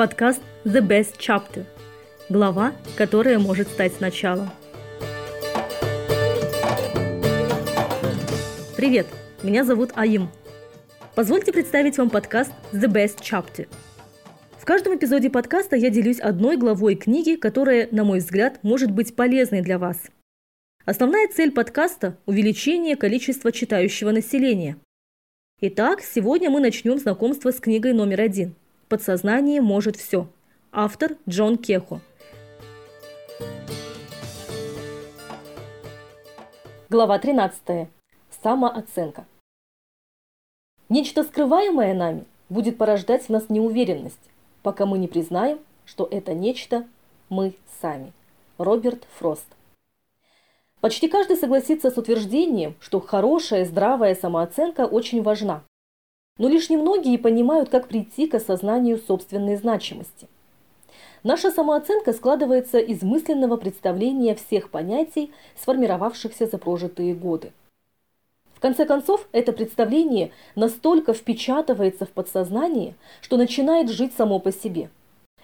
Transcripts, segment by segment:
подкаст The Best Chapter – глава, которая может стать началом. Привет, меня зовут Аим. Позвольте представить вам подкаст The Best Chapter. В каждом эпизоде подкаста я делюсь одной главой книги, которая, на мой взгляд, может быть полезной для вас. Основная цель подкаста – увеличение количества читающего населения. Итак, сегодня мы начнем знакомство с книгой номер один – Подсознание может все. Автор Джон Кехо. Глава 13. Самооценка. Нечто скрываемое нами будет порождать в нас неуверенность, пока мы не признаем, что это нечто мы сами. Роберт Фрост. Почти каждый согласится с утверждением, что хорошая, здравая самооценка очень важна. Но лишь немногие понимают, как прийти к осознанию собственной значимости. Наша самооценка складывается из мысленного представления всех понятий, сформировавшихся за прожитые годы. В конце концов, это представление настолько впечатывается в подсознание, что начинает жить само по себе.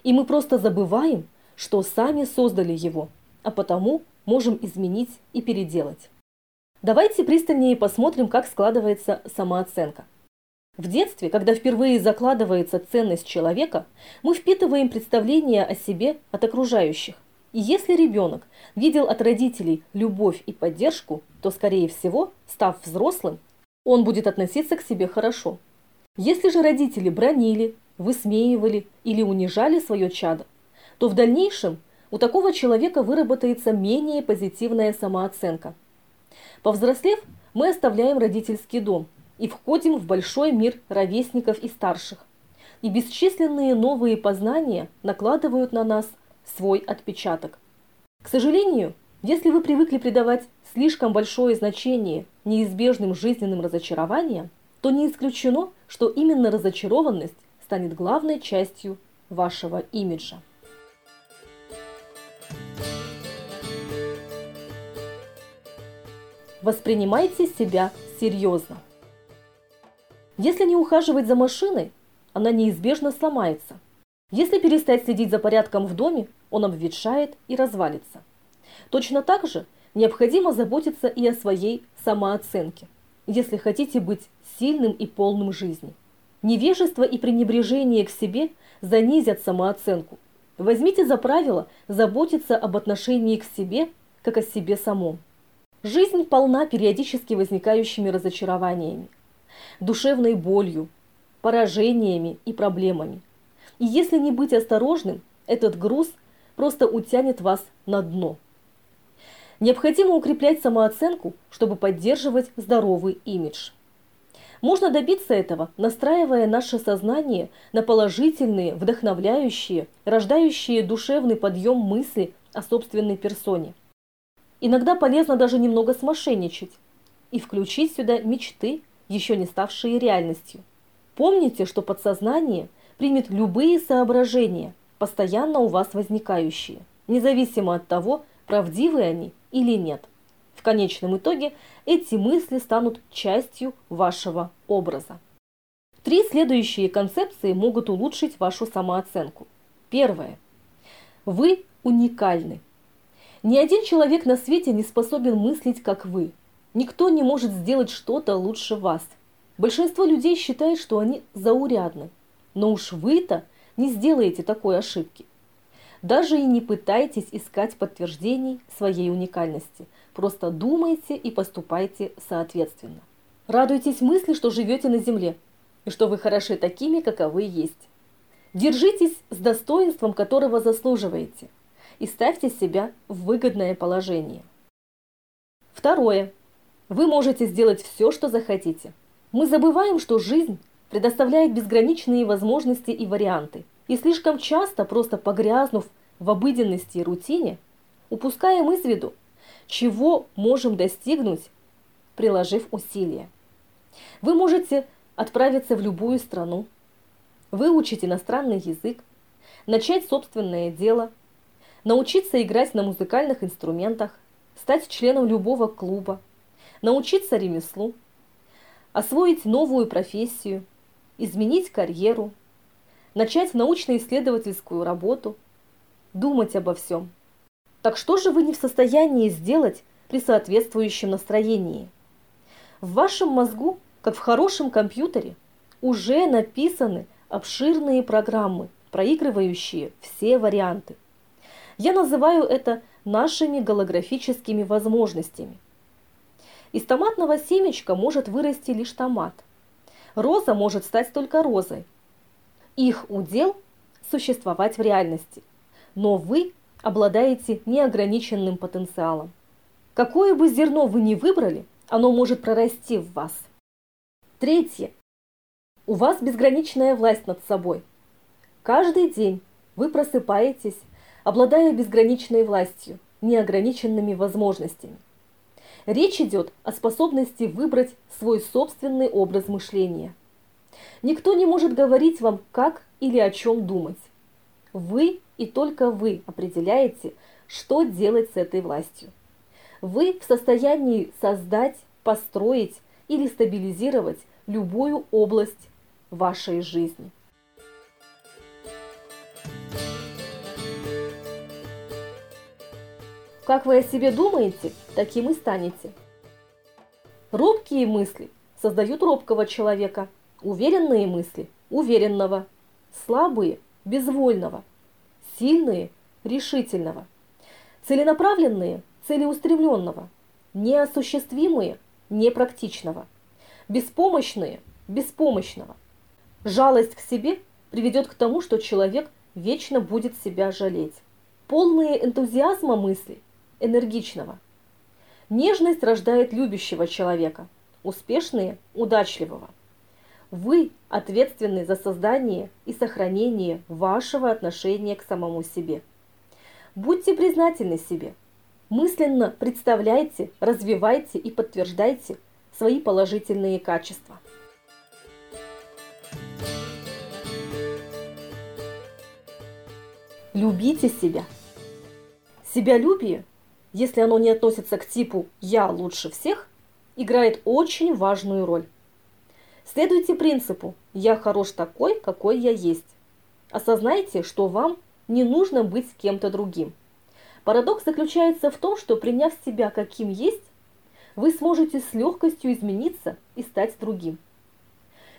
И мы просто забываем, что сами создали его, а потому можем изменить и переделать. Давайте пристальнее посмотрим, как складывается самооценка – в детстве, когда впервые закладывается ценность человека, мы впитываем представление о себе от окружающих. И если ребенок видел от родителей любовь и поддержку, то, скорее всего, став взрослым, он будет относиться к себе хорошо. Если же родители бронили, высмеивали или унижали свое чадо, то в дальнейшем у такого человека выработается менее позитивная самооценка. Повзрослев, мы оставляем родительский дом – и входим в большой мир ровесников и старших. И бесчисленные новые познания накладывают на нас свой отпечаток. К сожалению, если вы привыкли придавать слишком большое значение неизбежным жизненным разочарованиям, то не исключено, что именно разочарованность станет главной частью вашего имиджа. Воспринимайте себя серьезно. Если не ухаживать за машиной, она неизбежно сломается. Если перестать следить за порядком в доме, он обветшает и развалится. Точно так же необходимо заботиться и о своей самооценке, если хотите быть сильным и полным жизни. Невежество и пренебрежение к себе занизят самооценку. Возьмите за правило заботиться об отношении к себе, как о себе самом. Жизнь полна периодически возникающими разочарованиями душевной болью, поражениями и проблемами. И если не быть осторожным, этот груз просто утянет вас на дно. Необходимо укреплять самооценку, чтобы поддерживать здоровый имидж. Можно добиться этого, настраивая наше сознание на положительные, вдохновляющие, рождающие душевный подъем мысли о собственной персоне. Иногда полезно даже немного смошенничать и включить сюда мечты еще не ставшие реальностью. Помните, что подсознание примет любые соображения, постоянно у вас возникающие, независимо от того, правдивы они или нет. В конечном итоге эти мысли станут частью вашего образа. Три следующие концепции могут улучшить вашу самооценку. Первое. Вы уникальны. Ни один человек на свете не способен мыслить, как вы – Никто не может сделать что-то лучше вас. Большинство людей считает, что они заурядны. Но уж вы-то не сделаете такой ошибки. Даже и не пытайтесь искать подтверждений своей уникальности. Просто думайте и поступайте соответственно. Радуйтесь мысли, что живете на земле и что вы хороши такими, каковы есть. Держитесь с достоинством, которого заслуживаете, и ставьте себя в выгодное положение. Второе. Вы можете сделать все, что захотите. Мы забываем, что жизнь предоставляет безграничные возможности и варианты. И слишком часто, просто погрязнув в обыденности и рутине, упускаем из виду, чего можем достигнуть, приложив усилия. Вы можете отправиться в любую страну, выучить иностранный язык, начать собственное дело, научиться играть на музыкальных инструментах, стать членом любого клуба, научиться ремеслу, освоить новую профессию, изменить карьеру, начать научно-исследовательскую работу, думать обо всем. Так что же вы не в состоянии сделать при соответствующем настроении? В вашем мозгу, как в хорошем компьютере, уже написаны обширные программы, проигрывающие все варианты. Я называю это нашими голографическими возможностями. Из томатного семечка может вырасти лишь томат. Роза может стать только розой. Их удел – существовать в реальности. Но вы обладаете неограниченным потенциалом. Какое бы зерно вы ни выбрали, оно может прорасти в вас. Третье. У вас безграничная власть над собой. Каждый день вы просыпаетесь, обладая безграничной властью, неограниченными возможностями. Речь идет о способности выбрать свой собственный образ мышления. Никто не может говорить вам, как или о чем думать. Вы и только вы определяете, что делать с этой властью. Вы в состоянии создать, построить или стабилизировать любую область вашей жизни. Как вы о себе думаете, таким и станете. Робкие мысли создают робкого человека, уверенные мысли – уверенного, слабые – безвольного, сильные – решительного, целенаправленные – целеустремленного, неосуществимые – непрактичного, беспомощные – беспомощного. Жалость к себе приведет к тому, что человек вечно будет себя жалеть. Полные энтузиазма мысли энергичного. Нежность рождает любящего человека, успешные – удачливого. Вы ответственны за создание и сохранение вашего отношения к самому себе. Будьте признательны себе. Мысленно представляйте, развивайте и подтверждайте свои положительные качества. Любите себя. Себялюбие если оно не относится к типу «я лучше всех», играет очень важную роль. Следуйте принципу «я хорош такой, какой я есть». Осознайте, что вам не нужно быть кем-то другим. Парадокс заключается в том, что приняв себя каким есть, вы сможете с легкостью измениться и стать другим.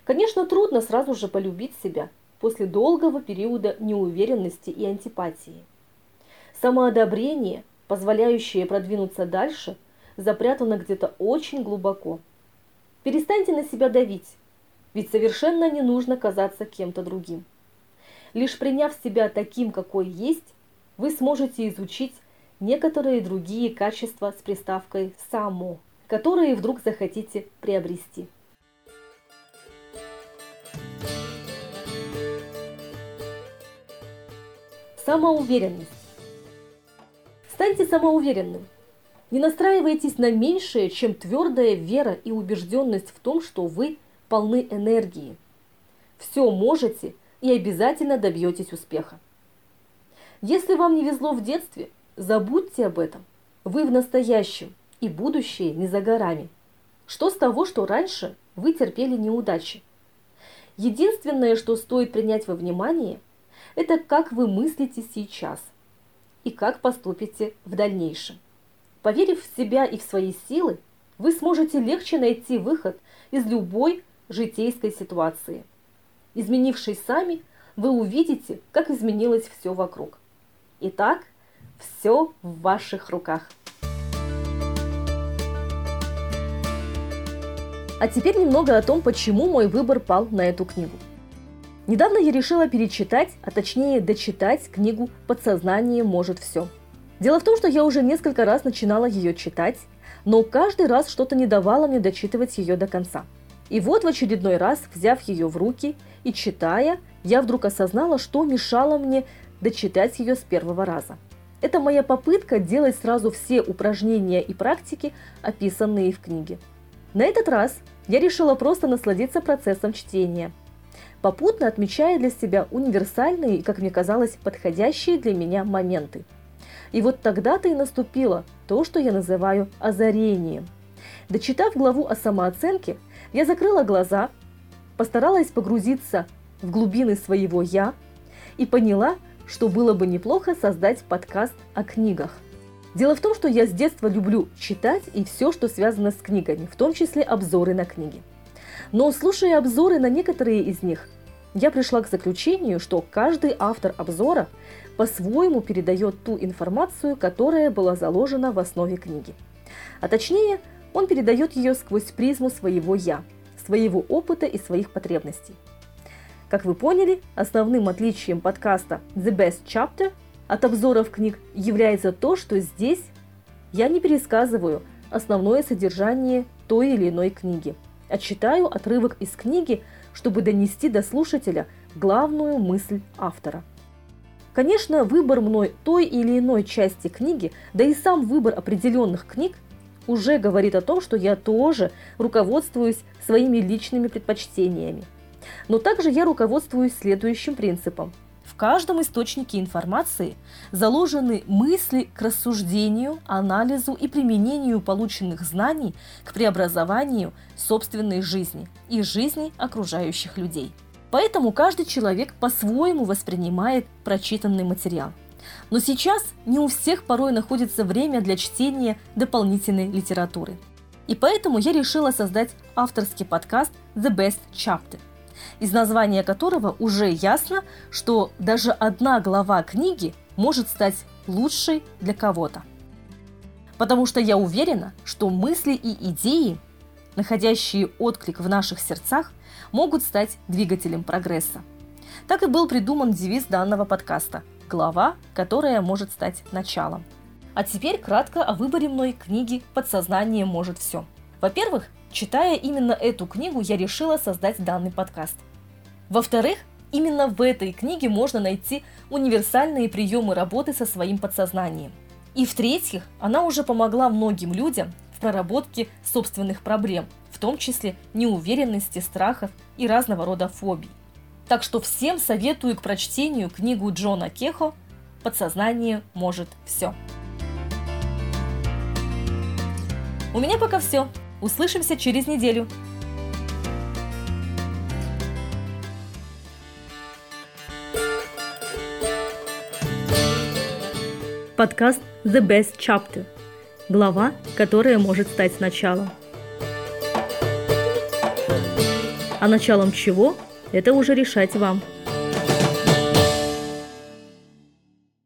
Конечно, трудно сразу же полюбить себя после долгого периода неуверенности и антипатии. Самоодобрение – позволяющее продвинуться дальше, запрятано где-то очень глубоко. Перестаньте на себя давить, ведь совершенно не нужно казаться кем-то другим. Лишь приняв себя таким, какой есть, вы сможете изучить некоторые другие качества с приставкой «само», которые вдруг захотите приобрести. Самоуверенность. Станьте самоуверенным. Не настраивайтесь на меньшее, чем твердая вера и убежденность в том, что вы полны энергии. Все можете и обязательно добьетесь успеха. Если вам не везло в детстве, забудьте об этом. Вы в настоящем, и будущее не за горами. Что с того, что раньше вы терпели неудачи? Единственное, что стоит принять во внимание, это как вы мыслите сейчас – и как поступите в дальнейшем. Поверив в себя и в свои силы, вы сможете легче найти выход из любой житейской ситуации. Изменившись сами, вы увидите, как изменилось все вокруг. Итак, все в ваших руках. А теперь немного о том, почему мой выбор пал на эту книгу. Недавно я решила перечитать, а точнее дочитать книгу «Подсознание может все». Дело в том, что я уже несколько раз начинала ее читать, но каждый раз что-то не давало мне дочитывать ее до конца. И вот в очередной раз, взяв ее в руки и читая, я вдруг осознала, что мешало мне дочитать ее с первого раза. Это моя попытка делать сразу все упражнения и практики, описанные в книге. На этот раз я решила просто насладиться процессом чтения – попутно отмечая для себя универсальные и, как мне казалось, подходящие для меня моменты. И вот тогда-то и наступило то, что я называю озарением. Дочитав главу о самооценке, я закрыла глаза, постаралась погрузиться в глубины своего «я» и поняла, что было бы неплохо создать подкаст о книгах. Дело в том, что я с детства люблю читать и все, что связано с книгами, в том числе обзоры на книги. Но слушая обзоры на некоторые из них, я пришла к заключению, что каждый автор обзора по-своему передает ту информацию, которая была заложена в основе книги. А точнее, он передает ее сквозь призму своего «я», своего опыта и своих потребностей. Как вы поняли, основным отличием подкаста The Best Chapter от обзоров книг является то, что здесь я не пересказываю основное содержание той или иной книги, а читаю отрывок из книги, чтобы донести до слушателя главную мысль автора. Конечно, выбор мной той или иной части книги, да и сам выбор определенных книг уже говорит о том, что я тоже руководствуюсь своими личными предпочтениями. Но также я руководствуюсь следующим принципом. Каждом источнике информации заложены мысли к рассуждению, анализу и применению полученных знаний к преобразованию собственной жизни и жизни окружающих людей. Поэтому каждый человек по-своему воспринимает прочитанный материал – но сейчас не у всех порой находится время для чтения дополнительной литературы. И поэтому я решила создать авторский подкаст The Best Chapter, из названия которого уже ясно, что даже одна глава книги может стать лучшей для кого-то. Потому что я уверена, что мысли и идеи, находящие отклик в наших сердцах, могут стать двигателем прогресса. Так и был придуман девиз данного подкаста – глава, которая может стать началом. А теперь кратко о выборе мной книги «Подсознание может все». Во-первых, читая именно эту книгу, я решила создать данный подкаст. Во-вторых, именно в этой книге можно найти универсальные приемы работы со своим подсознанием. И в-третьих, она уже помогла многим людям в проработке собственных проблем, в том числе неуверенности, страхов и разного рода фобий. Так что всем советую к прочтению книгу Джона Кехо «Подсознание может все». У меня пока все. Услышимся через неделю. Подкаст The Best Chapter. Глава, которая может стать началом. А началом чего – это уже решать вам.